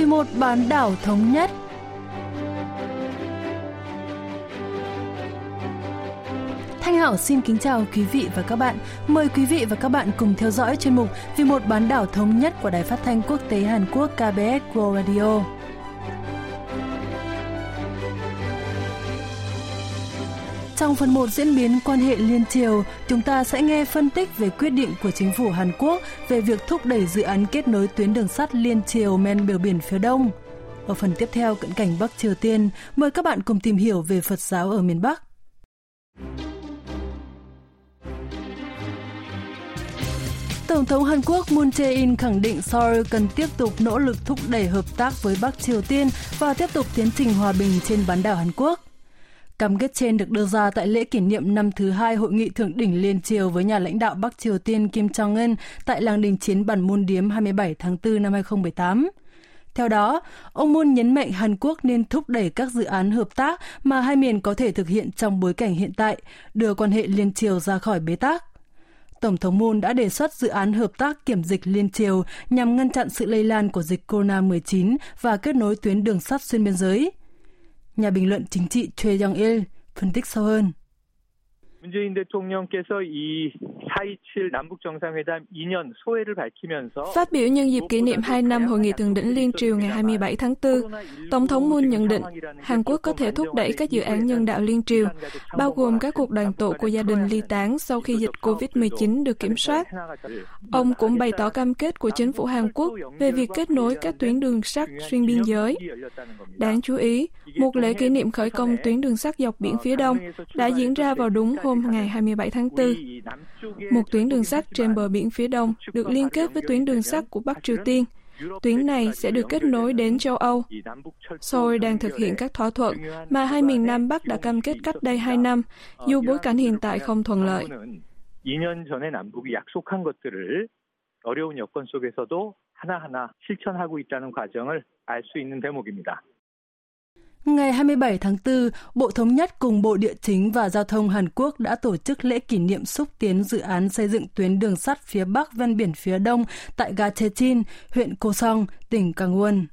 vì một bán đảo thống nhất. Thanh Hảo xin kính chào quý vị và các bạn. Mời quý vị và các bạn cùng theo dõi chuyên mục Vì một bán đảo thống nhất của Đài Phát thanh Quốc tế Hàn Quốc KBS World Radio. Trong phần 1 diễn biến quan hệ liên triều, chúng ta sẽ nghe phân tích về quyết định của chính phủ Hàn Quốc về việc thúc đẩy dự án kết nối tuyến đường sắt liên triều men bờ biển phía Đông. Ở phần tiếp theo cận cảnh Bắc Triều Tiên, mời các bạn cùng tìm hiểu về Phật giáo ở miền Bắc. Tổng thống Hàn Quốc Moon Jae-in khẳng định Seoul cần tiếp tục nỗ lực thúc đẩy hợp tác với Bắc Triều Tiên và tiếp tục tiến trình hòa bình trên bán đảo Hàn Quốc. Cam kết trên được đưa ra tại lễ kỷ niệm năm thứ hai hội nghị thượng đỉnh liên triều với nhà lãnh đạo Bắc Triều Tiên Kim Jong-un tại làng đình chiến bản Môn Điếm 27 tháng 4 năm 2018. Theo đó, ông Moon nhấn mạnh Hàn Quốc nên thúc đẩy các dự án hợp tác mà hai miền có thể thực hiện trong bối cảnh hiện tại, đưa quan hệ liên triều ra khỏi bế tắc. Tổng thống Moon đã đề xuất dự án hợp tác kiểm dịch liên triều nhằm ngăn chặn sự lây lan của dịch corona-19 và kết nối tuyến đường sắt xuyên biên giới. Nhà bình luận chính trị Choi Young-il phân tích sâu hơn. Phát biểu nhân dịp kỷ niệm 2 năm Hội nghị thượng đỉnh liên triều ngày 27 tháng 4, Tổng thống Moon nhận định Hàn Quốc có thể thúc đẩy các dự án nhân đạo liên triều, bao gồm các cuộc đoàn tụ của gia đình ly tán sau khi dịch COVID-19 được kiểm soát. Ông cũng bày tỏ cam kết của chính phủ Hàn Quốc về việc kết nối các tuyến đường sắt xuyên biên giới. Đáng chú ý, một lễ kỷ niệm khởi công tuyến đường sắt dọc biển phía đông đã diễn ra vào đúng hôm ngày 27 tháng 4. Một tuyến đường sắt trên bờ biển phía đông được liên kết với tuyến đường sắt của Bắc Triều Tiên. Tuyến này sẽ được kết nối đến châu Âu. Seoul đang thực hiện các thỏa thuận mà hai miền Nam Bắc đã cam kết cách đây 2 năm, dù bối cảnh hiện tại không thuận lợi. 2년 전에 남북이 약속한 것들을 어려운 여건 속에서도 하나하나 실천하고 있다는 과정을 알 수 있는 대목입니다. Ngày 27 tháng 4, Bộ Thống nhất cùng Bộ Địa chính và Giao thông Hàn Quốc đã tổ chức lễ kỷ niệm xúc tiến dự án xây dựng tuyến đường sắt phía Bắc ven biển phía Đông tại ga Chechin, huyện Cô Song, tỉnh Gangwon.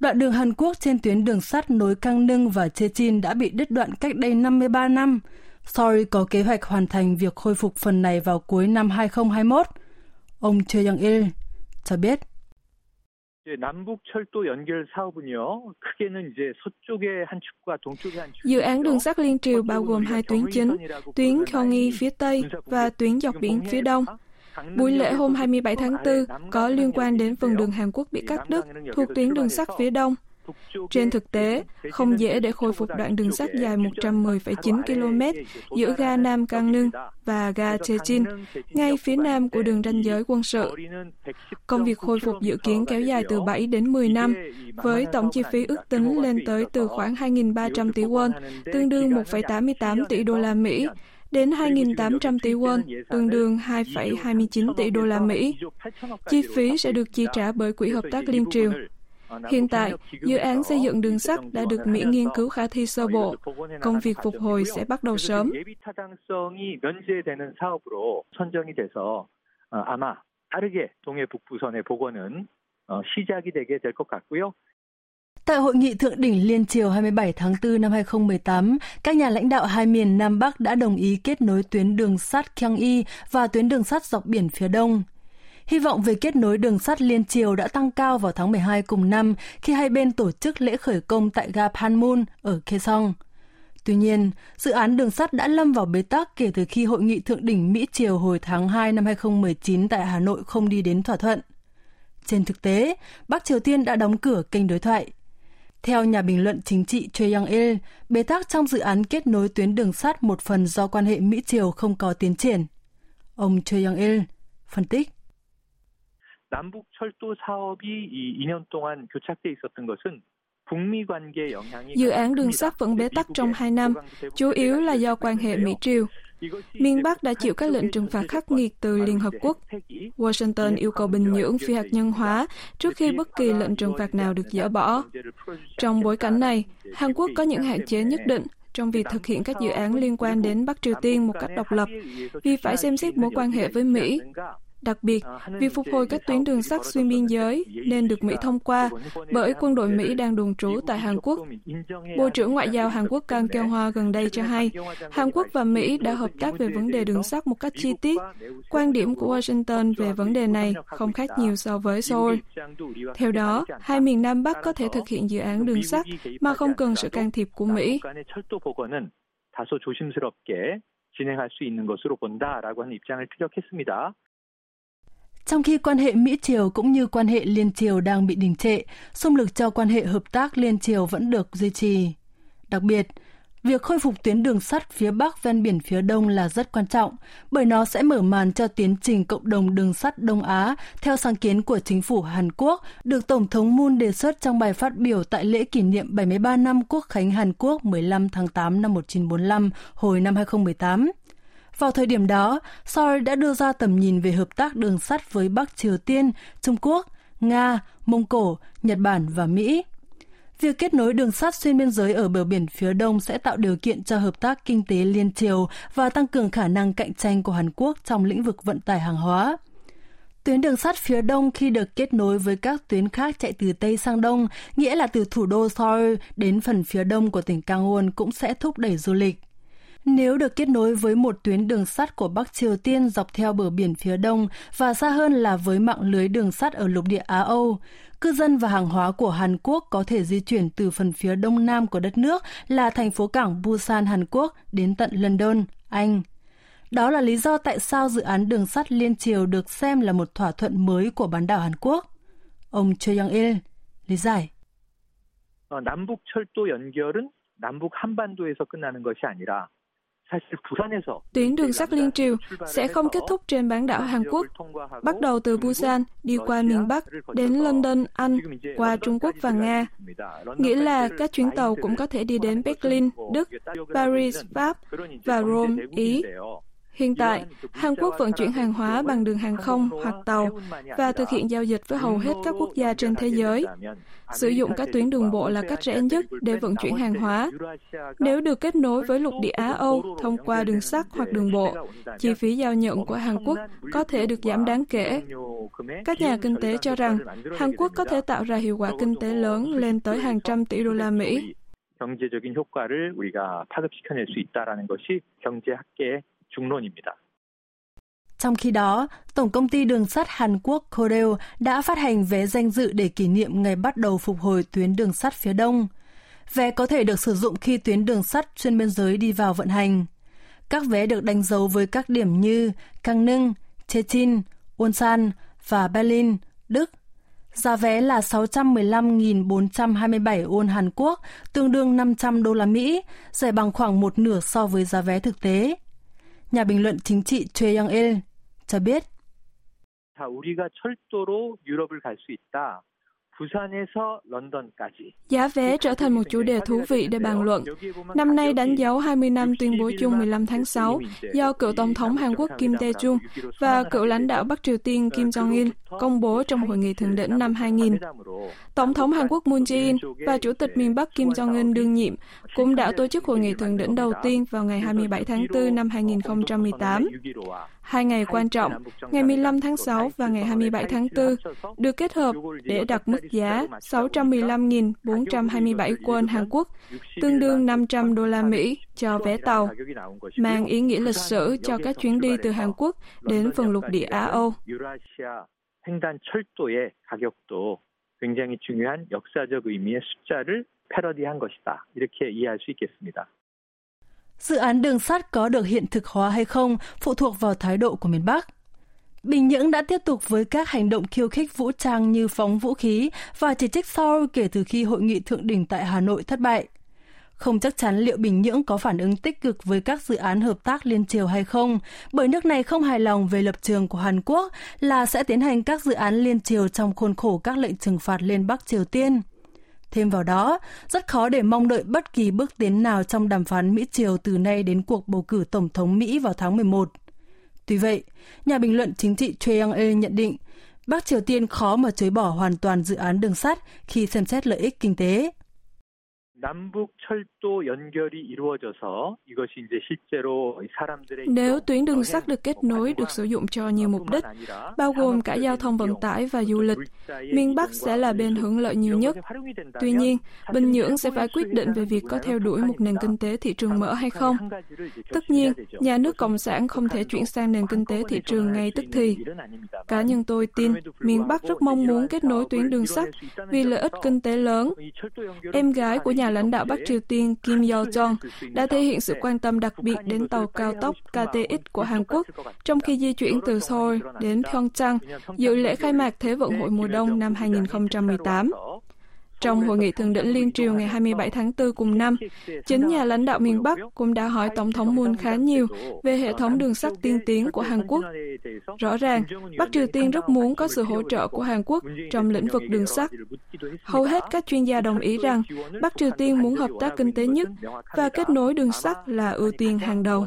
Đoạn đường Hàn Quốc trên tuyến đường sắt nối Cang Nưng và Chechin đã bị đứt đoạn cách đây 53 năm. Sorry có kế hoạch hoàn thành việc khôi phục phần này vào cuối năm 2021. Ông Choi Young-il cho biết. Dự án đường sắt liên triều bao gồm hai tuyến chính, tuyến Gyeonggi phía Tây và tuyến dọc biển phía Đông. Buổi lễ hôm 27 tháng 4 có liên quan đến phần đường Hàn Quốc bị cắt đứt thuộc tuyến đường sắt phía Đông. Trên thực tế, không dễ để khôi phục đoạn đường sắt dài 110,9 km giữa ga Nam Cang Nưng và ga Chechin, ngay phía nam của đường ranh giới quân sự. Công việc khôi phục dự kiến kéo dài từ 7 đến 10 năm, với tổng chi phí ước tính lên tới từ khoảng 2.300 tỷ won, tương đương 1,88 tỷ đô la Mỹ, đến 2.800 tỷ won, tương đương 2,29 tỷ đô la Mỹ. Chi phí sẽ được chi trả bởi Quỹ Hợp tác Liên Triều. Hiện tại, dự án xây dựng đường sắt đã được Mỹ nghiên cứu khả thi sơ bộ. Công việc phục hồi sẽ bắt đầu sớm. Tại hội nghị thượng đỉnh liên triều 27 tháng 4 năm 2018, các nhà lãnh đạo hai miền Nam Bắc đã đồng ý kết nối tuyến đường sắt Kyang-i và tuyến đường sắt dọc biển phía Đông Hy vọng về kết nối đường sắt liên triều đã tăng cao vào tháng 12 cùng năm khi hai bên tổ chức lễ khởi công tại ga Panmun ở Kaesong. Tuy nhiên, dự án đường sắt đã lâm vào bế tắc kể từ khi hội nghị thượng đỉnh Mỹ-Triều hồi tháng 2 năm 2019 tại Hà Nội không đi đến thỏa thuận. Trên thực tế, Bắc Triều Tiên đã đóng cửa kênh đối thoại. Theo nhà bình luận chính trị Choi Young-il, bế tắc trong dự án kết nối tuyến đường sắt một phần do quan hệ Mỹ-Triều không có tiến triển. Ông Choi Young-il phân tích. 남북 철도 사업이 이 2년 동안 교착돼 있었던 것은 Dự án đường sắt vẫn bế tắc trong 2 năm, chủ yếu là do quan hệ Mỹ-Triều. Miền Bắc đã chịu các lệnh trừng phạt khắc nghiệt từ Liên Hợp Quốc. Washington yêu cầu Bình Nhưỡng phi hạt nhân hóa trước khi bất kỳ lệnh trừng phạt nào được dỡ bỏ. Trong bối cảnh này, Hàn Quốc có những hạn chế nhất định trong việc thực hiện các dự án liên quan đến Bắc Triều Tiên một cách độc lập, vì phải xem xét mối quan hệ với Mỹ. Đặc biệt, việc phục hồi các tuyến đường sắt xuyên biên giới nên được Mỹ thông qua bởi quân đội Mỹ đang đồn trú tại Hàn Quốc. Bộ trưởng Ngoại giao Hàn Quốc Kang Kyung Hoa gần đây cho hay, Hàn Quốc và Mỹ đã hợp tác về vấn đề đường sắt một cách chi tiết. Quan điểm của Washington về vấn đề này không khác nhiều so với Seoul. Theo đó, hai miền Nam Bắc có thể thực hiện dự án đường sắt mà không cần sự can thiệp của Mỹ. 다소 조심스럽게 진행할 수 있는 것으로 본다라고 하는 입장을 피력했습니다. Trong khi quan hệ Mỹ-Triều cũng như quan hệ Liên Triều đang bị đình trệ, xung lực cho quan hệ hợp tác Liên Triều vẫn được duy trì. Đặc biệt, việc khôi phục tuyến đường sắt phía Bắc ven biển phía Đông là rất quan trọng, bởi nó sẽ mở màn cho tiến trình cộng đồng đường sắt Đông Á theo sáng kiến của chính phủ Hàn Quốc, được Tổng thống Moon đề xuất trong bài phát biểu tại lễ kỷ niệm 73 năm Quốc khánh Hàn Quốc 15 tháng 8 năm 1945 hồi năm 2018. Vào thời điểm đó, Seoul đã đưa ra tầm nhìn về hợp tác đường sắt với Bắc Triều Tiên, Trung Quốc, Nga, Mông Cổ, Nhật Bản và Mỹ. Việc kết nối đường sắt xuyên biên giới ở bờ biển phía đông sẽ tạo điều kiện cho hợp tác kinh tế liên triều và tăng cường khả năng cạnh tranh của Hàn Quốc trong lĩnh vực vận tải hàng hóa. Tuyến đường sắt phía đông khi được kết nối với các tuyến khác chạy từ Tây sang Đông, nghĩa là từ thủ đô Seoul đến phần phía đông của tỉnh Gangwon cũng sẽ thúc đẩy du lịch. Nếu được kết nối với một tuyến đường sắt của Bắc Triều Tiên dọc theo bờ biển phía đông và xa hơn là với mạng lưới đường sắt ở lục địa Á-Âu, cư dân và hàng hóa của Hàn Quốc có thể di chuyển từ phần phía đông nam của đất nước là thành phố cảng Busan, Hàn Quốc đến tận London, Anh. Đó là lý do tại sao dự án đường sắt liên triều được xem là một thỏa thuận mới của bán đảo Hàn Quốc. Ông Choi Young-il lý giải. 남북 철도 연결은 남북 한반도에서 끝나는 것이 아니라 Tuyến đường sắt liên triều sẽ không kết thúc trên bán đảo Hàn Quốc, bắt đầu từ Busan đi qua miền Bắc đến London, Anh, qua Trung Quốc và Nga. Nghĩa là các chuyến tàu cũng có thể đi đến Berlin, Đức, Paris, Pháp và Rome, Ý. Hiện tại, Hàn Quốc vận chuyển hàng hóa bằng đường hàng không hoặc tàu và thực hiện giao dịch với hầu hết các quốc gia trên thế giới. Sử dụng các tuyến đường bộ là cách rẻ nhất để vận chuyển hàng hóa. Nếu được kết nối với lục địa Á-Âu thông qua đường sắt hoặc đường bộ, chi phí giao nhận của Hàn Quốc có thể được giảm đáng kể. Các nhà kinh tế cho rằng Hàn Quốc có thể tạo ra hiệu quả kinh tế lớn lên tới hàng trăm tỷ đô la Mỹ. 경제적인 효과를 우리가 파급시켜낼 수 있다라는 것이 경제학계의 중론입니다. Trong khi đó, Tổng công ty đường sắt Hàn Quốc Koreo đã phát hành vé danh dự để kỷ niệm ngày bắt đầu phục hồi tuyến đường sắt phía đông. Vé có thể được sử dụng khi tuyến đường sắt xuyên biên giới đi vào vận hành. Các vé được đánh dấu với các điểm như Cang Nưng, Chetin, Ulsan và Berlin, Đức. Giá vé là 615.427 won Hàn Quốc, tương đương 500 đô la Mỹ, rẻ bằng khoảng một nửa so với giá vé thực tế. Nhà bình luận chính trị Choi Young-il cho biết. Giá vé trở thành một chủ đề thú vị để bàn luận. Năm nay đánh dấu 20 năm tuyên bố chung 15 tháng 6 do cựu Tổng thống Hàn Quốc Kim Dae-jung và cựu lãnh đạo Bắc Triều Tiên Kim Jong-il công bố trong Hội nghị Thượng đỉnh năm 2000. Tổng thống Hàn Quốc Moon Jae-in và Chủ tịch miền Bắc Kim Jong-un đương nhiệm cũng đã tổ chức Hội nghị Thượng đỉnh đầu tiên vào ngày 27 tháng 4 năm 2018. Hai ngày quan trọng, ngày 15 tháng 6 và ngày 27 tháng 4, được kết hợp để đặt mức giá 615.427 won Hàn Quốc, tương đương 500 đô la Mỹ cho vé tàu, mang ý nghĩa lịch sử cho các chuyến đi từ Hàn Quốc đến phần lục địa Á-Âu. 횡단 철도의 가격도 굉장히 중요한 역사적 의미의 숫자를 패러디한 것이다. 이렇게 이해할 수 있겠습니다. Dự án đường sắt có được hiện thực hóa hay không phụ thuộc vào thái độ của miền Bắc. Bình Nhưỡng đã tiếp tục với các hành động khiêu khích vũ trang như phóng vũ khí và chỉ trích Seoul kể từ khi hội nghị thượng đỉnh tại Hà Nội thất bại. Không chắc chắn liệu Bình Nhưỡng có phản ứng tích cực với các dự án hợp tác liên triều hay không, bởi nước này không hài lòng về lập trường của Hàn Quốc là sẽ tiến hành các dự án liên triều trong khuôn khổ các lệnh trừng phạt lên Bắc Triều Tiên. Thêm vào đó, rất khó để mong đợi bất kỳ bước tiến nào trong đàm phán Mỹ-Triều từ nay đến cuộc bầu cử Tổng thống Mỹ vào tháng 11. Tuy vậy, nhà bình luận chính trị Choi Young-e nhận định Bắc Triều Tiên khó mà chối bỏ hoàn toàn dự án đường sắt khi xem xét lợi ích kinh tế. 남북 철도 연결이 이루어져서 이것이 이제 실제로 사람들의 Nếu tuyến đường sắt được kết nối được sử dụng cho nhiều mục đích, bao gồm cả giao thông vận tải và du lịch, miền Bắc sẽ là bên hưởng lợi nhiều nhất. Tuy nhiên, Bình Nhưỡng sẽ phải quyết định về việc có theo đuổi một nền kinh tế thị trường mở hay không. Tất nhiên, nhà nước Cộng sản không thể chuyển sang nền kinh tế thị trường ngay tức thì. Cá nhân tôi tin miền Bắc rất mong muốn kết nối tuyến đường sắt vì lợi ích kinh tế lớn. Em gái của nhà lãnh đạo Bắc Triều Tiên Kim Yo-jong đã thể hiện sự quan tâm đặc biệt đến tàu cao tốc KTX của Hàn Quốc trong khi di chuyển từ Seoul đến Pyeongchang dự lễ khai mạc Thế vận hội mùa đông năm 2018. Trong hội nghị thượng đỉnh liên triều ngày 27 tháng 4 cùng năm, chính nhà lãnh đạo miền Bắc cũng đã hỏi Tổng thống Moon khá nhiều về hệ thống đường sắt tiên tiến của Hàn Quốc. Rõ ràng, Bắc Triều Tiên rất muốn có sự hỗ trợ của Hàn Quốc trong lĩnh vực đường sắt. Hầu hết các chuyên gia đồng ý rằng Bắc Triều Tiên muốn hợp tác kinh tế nhất và kết nối đường sắt là ưu tiên hàng đầu.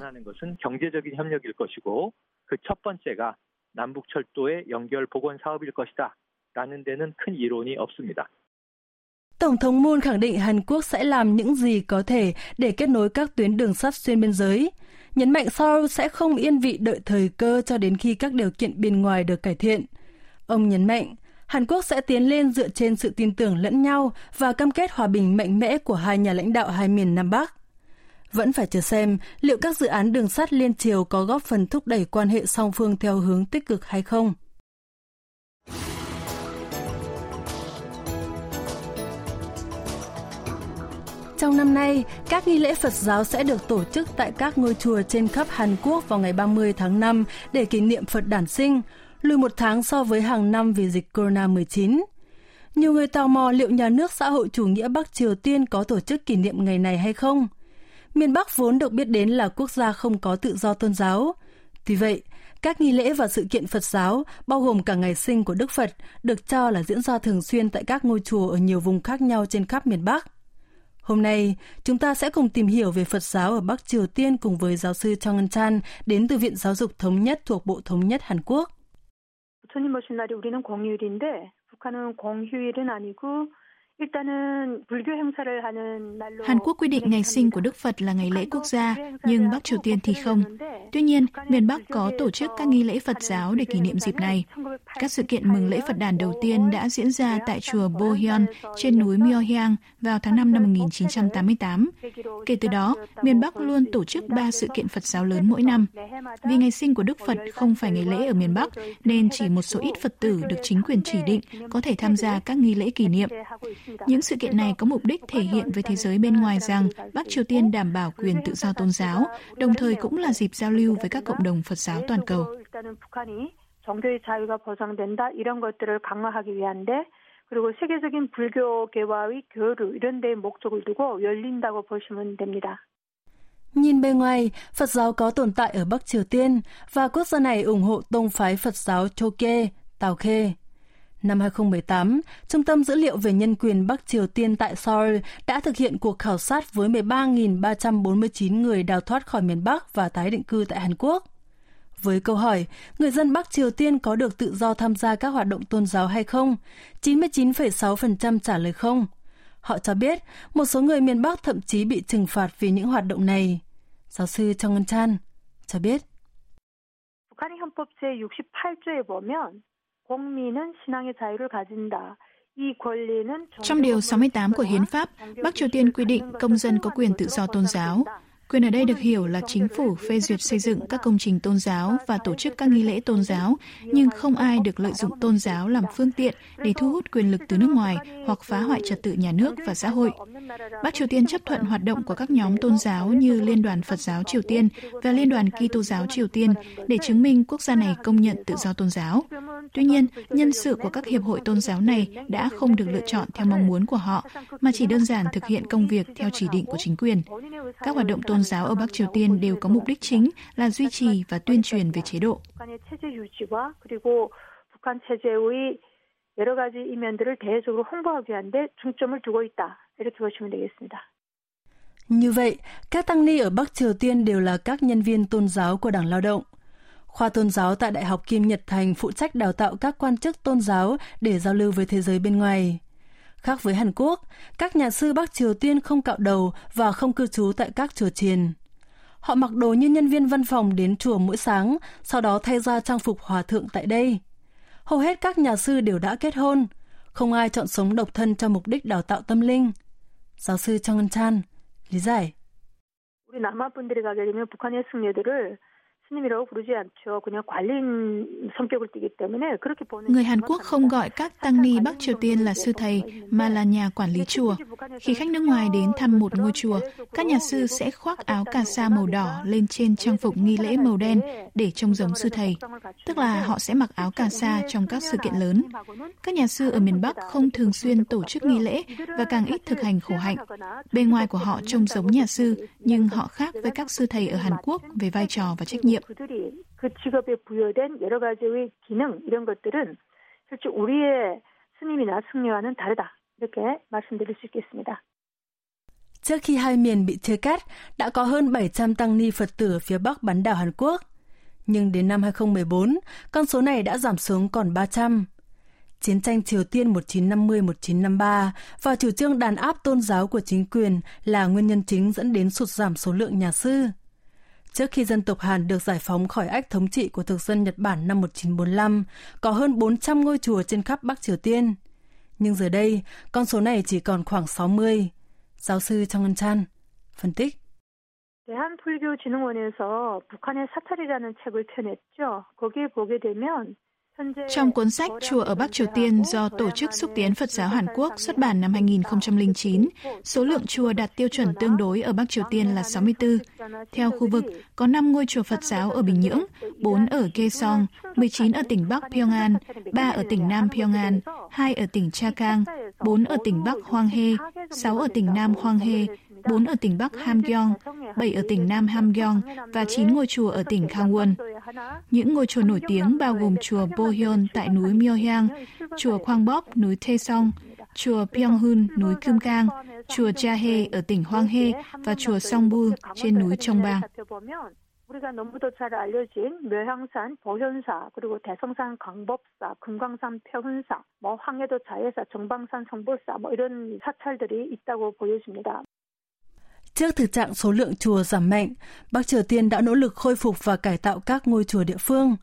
남북 철도의 연결 복원 사업일 것이다. 라는 데는 큰 이론이 없습니다. Tổng thống Moon khẳng định Hàn Quốc sẽ làm những gì có thể để kết nối các tuyến đường sắt xuyên biên giới. Nhấn mạnh Seoul sẽ không yên vị đợi thời cơ cho đến khi các điều kiện bên ngoài được cải thiện. Ông nhấn mạnh, Hàn Quốc sẽ tiến lên dựa trên sự tin tưởng lẫn nhau và cam kết hòa bình mạnh mẽ của hai nhà lãnh đạo hai miền Nam Bắc. Vẫn phải chờ xem liệu các dự án đường sắt liên triều có góp phần thúc đẩy quan hệ song phương theo hướng tích cực hay không. Trong năm nay, các nghi lễ Phật giáo sẽ được tổ chức tại các ngôi chùa trên khắp Hàn Quốc vào ngày 30 tháng 5 để kỷ niệm Phật đản sinh, lùi một tháng so với hàng năm vì dịch Corona-19. Nhiều người tò mò liệu nhà nước xã hội chủ nghĩa Bắc Triều Tiên có tổ chức kỷ niệm ngày này hay không. Miền Bắc vốn được biết đến là quốc gia không có tự do tôn giáo. Tuy vậy, các nghi lễ và sự kiện Phật giáo, bao gồm cả ngày sinh của Đức Phật, được cho là diễn ra thường xuyên tại các ngôi chùa ở nhiều vùng khác nhau trên khắp miền Bắc. Hôm nay, chúng ta sẽ cùng tìm hiểu về Phật giáo ở Bắc Triều Tiên cùng với giáo sư Chong Eun Chan đến từ Viện Giáo dục Thống nhất thuộc Bộ Thống nhất Hàn Quốc. 부처님 오신 날이 우리는 공휴일인데 북한은 공휴일은 아니고 Hàn Quốc quy định ngày sinh của Đức Phật là ngày lễ quốc gia, nhưng Bắc Triều Tiên thì không. Tuy nhiên, miền Bắc có tổ chức các nghi lễ Phật giáo để kỷ niệm dịp này. Các sự kiện mừng lễ Phật đàn đầu tiên đã diễn ra tại chùa Bohyeon trên núi Myohyang vào tháng 5 năm 1988. Kể từ đó, miền Bắc luôn tổ chức ba sự kiện Phật giáo lớn mỗi năm. Vì ngày sinh của Đức Phật không phải ngày lễ ở miền Bắc, nên chỉ một số ít Phật tử được chính quyền chỉ định có thể tham gia các nghi lễ kỷ niệm. Những sự kiện này có mục đích thể hiện với thế giới bên ngoài rằng Bắc Triều Tiên đảm bảo quyền tự do tôn giáo, đồng thời cũng là dịp giao lưu với các cộng đồng Phật giáo toàn cầu. 정교의 자유가 보장된다 이런 것들을 강화하기 위한데 그리고 세계적인 불교계와의 교류 이런 데 목적을 두고 열린다고 보시면 됩니다. Nhìn bề ngoài, Phật giáo có tồn tại ở Bắc Triều Tiên và quốc gia này ủng hộ tông phái Phật giáo Choke, Tào Khê. Năm 2018, Trung tâm Dữ liệu về Nhân quyền Bắc Triều Tiên tại Seoul đã thực hiện cuộc khảo sát với 13.349 người đào thoát khỏi miền Bắc và tái định cư tại Hàn Quốc. Với câu hỏi, người dân Bắc Triều Tiên có được tự do tham gia các hoạt động tôn giáo hay không? 99,6% trả lời không. Họ cho biết, một số người miền Bắc thậm chí bị trừng phạt vì những hoạt động này. Giáo sư Trong Ngân Chan cho biết. 북한의 헌법 제68조에 보면 trong điều 68 của Hiến pháp, Bắc Triều Tiên quy định công dân có quyền tự do tôn giáo. Quyền ở đây được hiểu là chính phủ phê duyệt xây dựng các công trình tôn giáo và tổ chức các nghi lễ tôn giáo, nhưng không ai được lợi dụng tôn giáo làm phương tiện để thu hút quyền lực từ nước ngoài hoặc phá hoại trật tự nhà nước và xã hội. Bắc Triều Tiên chấp thuận hoạt động của các nhóm tôn giáo như Liên đoàn Phật giáo Triều Tiên và Liên đoàn Kitô giáo Triều Tiên để chứng minh quốc gia này công nhận tự do tôn giáo. Tuy nhiên, nhân sự của các hiệp hội tôn giáo này đã không được lựa chọn theo mong muốn của họ, mà chỉ đơn giản thực hiện công việc theo chỉ định của chính quyền. Các hoạt động tôn tôn giáo ở Bắc Triều Tiên đều có mục đích chính là duy trì và tuyên truyền về chế độ. Như vậy, các tăng ni ở Bắc Triều Tiên đều là các nhân viên tôn giáo của Đảng Lao động. Khoa tôn giáo tại Đại học Kim Nhật Thành phụ trách đào tạo các quan chức tôn giáo để giao lưu với thế giới bên ngoài. Khác với Hàn Quốc, các nhà sư Bắc Triều Tiên không cạo đầu và không cư trú tại các chùa chiền. Họ mặc đồ như nhân viên văn phòng đến chùa mỗi sáng, sau đó thay ra trang phục hòa thượng tại đây. Hầu hết các nhà sư đều đã kết hôn, không ai chọn sống độc thân cho mục đích đào tạo tâm linh. Giáo sư Trong Ngân Chan lý giải. 우리 남아 분들이 가게 되면 북한의 승려들을 스님이라고 부르지 않죠. 그냥 관리인 성격을 띠기 때문에 그렇게 보는 Người Hàn Quốc không gọi các tăng ni Bắc Triều Tiên là sư thầy mà là nhà quản lý chùa. Khi khách nước ngoài đến thăm một ngôi chùa, các nhà sư sẽ khoác áo cà sa màu đỏ lên trên trang phục nghi lễ màu đen để trông giống sư thầy. Tức là họ sẽ mặc áo cà sa trong các sự kiện lớn. Các nhà sư ở miền Bắc không thường xuyên tổ chức nghi lễ và càng ít thực hành khổ hạnh. Bề ngoài của họ trông giống nhà sư, nhưng họ khác với các sư thầy ở Hàn Quốc về vai trò và trách nhiệm. 그들이 그 직업에 부여된 여러 가지의 기능 이런 것들은 실제 우리의 스님이나 승려와는 다르다 이렇게 말씀드릴 수 있겠습니다. Trước khi hai miền bị chia cắt, đã có hơn 700 tăng ni Phật tử ở phía Bắc bán đảo Hàn Quốc. Nhưng đến năm 2014, con số này đã giảm xuống còn 300. Chiến tranh Triều Tiên 1950-1953 và chủ trương đàn áp tôn giáo của chính quyền là nguyên nhân chính dẫn đến sụt giảm số lượng nhà sư. Trước khi dân tộc Hàn được giải phóng khỏi ách thống trị của thực dân Nhật Bản năm 1945, có hơn 400 ngôi chùa trên khắp Bắc Triều Tiên. Nhưng giờ đây, con số này chỉ còn khoảng 60. Giáo sư Trong Ngân Chan phân tích. 대한불교진흥원에서 북한의 사찰이라는 책을 펴냈죠. 거기에 보게 되면 trong cuốn sách Chùa ở Bắc Triều Tiên do Tổ chức Xúc tiến Phật giáo Hàn Quốc xuất bản năm 2009, số lượng chùa đạt tiêu chuẩn tương đối ở Bắc Triều Tiên là 64. Theo khu vực, có 5 ngôi chùa Phật giáo ở Bình Nhưỡng, 4 ở Kaesong, 19 ở tỉnh Bắc Pyongan, 3 ở tỉnh Nam Pyongan, 2 ở tỉnh Chakang, 4 ở tỉnh Bắc Hwanghae, 6 ở tỉnh Nam Hwanghae, 4 ở tỉnh Bắc Hamgyong, 7 ở tỉnh Nam Hamgyong và 9 ngôi chùa ở tỉnh Kangwon. Những ngôi chùa nổi tiếng bao gồm chùa Bohyon tại núi Myohyang, chùa Kwangbok núi Taesong, chùa Pyonghun núi Kumgang, chùa Jahe ở tỉnh Hwanghae và chùa Songbul trên núi Chongbang. 우리가 너무도 잘 알려진 묘향산 보현사 그리고 대성산 광법사 금광산 표훈사 뭐 황해도 자해사 정방산 성불사 뭐 이런 사찰들이 있다고 보여집니다. Trước thực trạng số lượng chùa giảm mạnh, Bắc Triều Tiên đã nỗ lực khôi phục và cải tạo các ngôi chùa địa phương.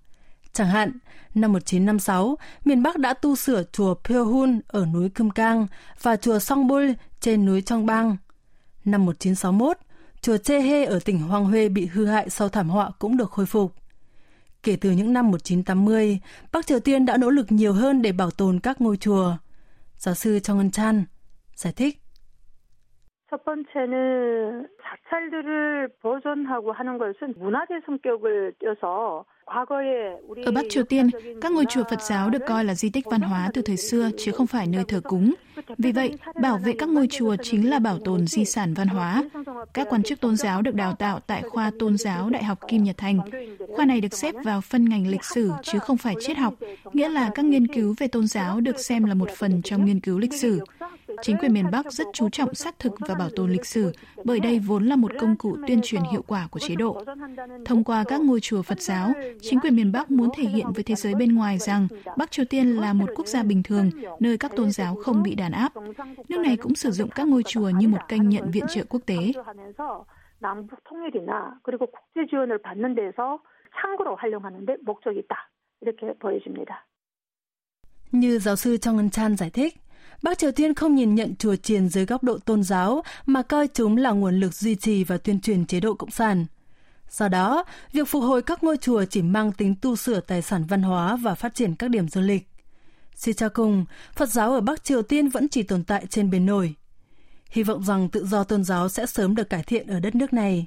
Chẳng hạn, năm 1956, miền Bắc đã tu sửa chùa Pyeohun ở núi Kumgang và chùa Songbul trên núi Chongbang. Năm 1961, chùa Chehe ở tỉnh Hoàng Huê bị hư hại sau thảm họa cũng được khôi phục. Kể từ những năm 1980, Bắc Triều Tiên đã nỗ lực nhiều hơn để bảo tồn các ngôi chùa. Giáo sư Trong Ngân Chan giải thích. 첫 번째는 사찰들을 보존하고 하는 것은 문화재 성격을 띄어서 Ở Bắc Triều Tiên, các ngôi chùa Phật giáo được coi là di tích văn hóa từ thời xưa chứ không phải nơi thờ cúng. Vì vậy, bảo vệ các ngôi chùa chính là bảo tồn di sản văn hóa. Các quan chức tôn giáo được đào tạo tại khoa tôn giáo Đại học Kim Nhật Thành. Khoa này được xếp vào phân ngành lịch sử chứ không phải triết học, nghĩa là các nghiên cứu về tôn giáo được xem là một phần trong nghiên cứu lịch sử. Chính quyền miền Bắc rất chú trọng xác thực và bảo tồn lịch sử, bởi đây vốn là một công cụ tuyên truyền hiệu quả của chế độ. Thông qua các ngôi chùa Phật giáo, chính quyền miền Bắc muốn thể hiện với thế giới bên ngoài rằng Bắc Triều Tiên là một quốc gia bình thường, nơi các tôn giáo không bị đàn áp. Nước này cũng sử dụng các ngôi chùa như một kênh nhận viện trợ quốc tế. 남북 통일이나 그리고 국제 지원을 받는 데서 창구로 활용하는 데 목적이 있다. 이렇게 보여집니다. Như giáo sư Trong Ngân Chan giải thích, Bắc Triều Tiên không nhìn nhận chùa chiền dưới góc độ tôn giáo mà coi chúng là nguồn lực duy trì và tuyên truyền chế độ Cộng sản. Do đó, việc phục hồi các ngôi chùa chỉ mang tính tu sửa tài sản văn hóa và phát triển các điểm du lịch. Suy cho cùng, Phật giáo ở Bắc Triều Tiên vẫn chỉ tồn tại trên bề nổi. Hy vọng rằng tự do tôn giáo sẽ sớm được cải thiện ở đất nước này.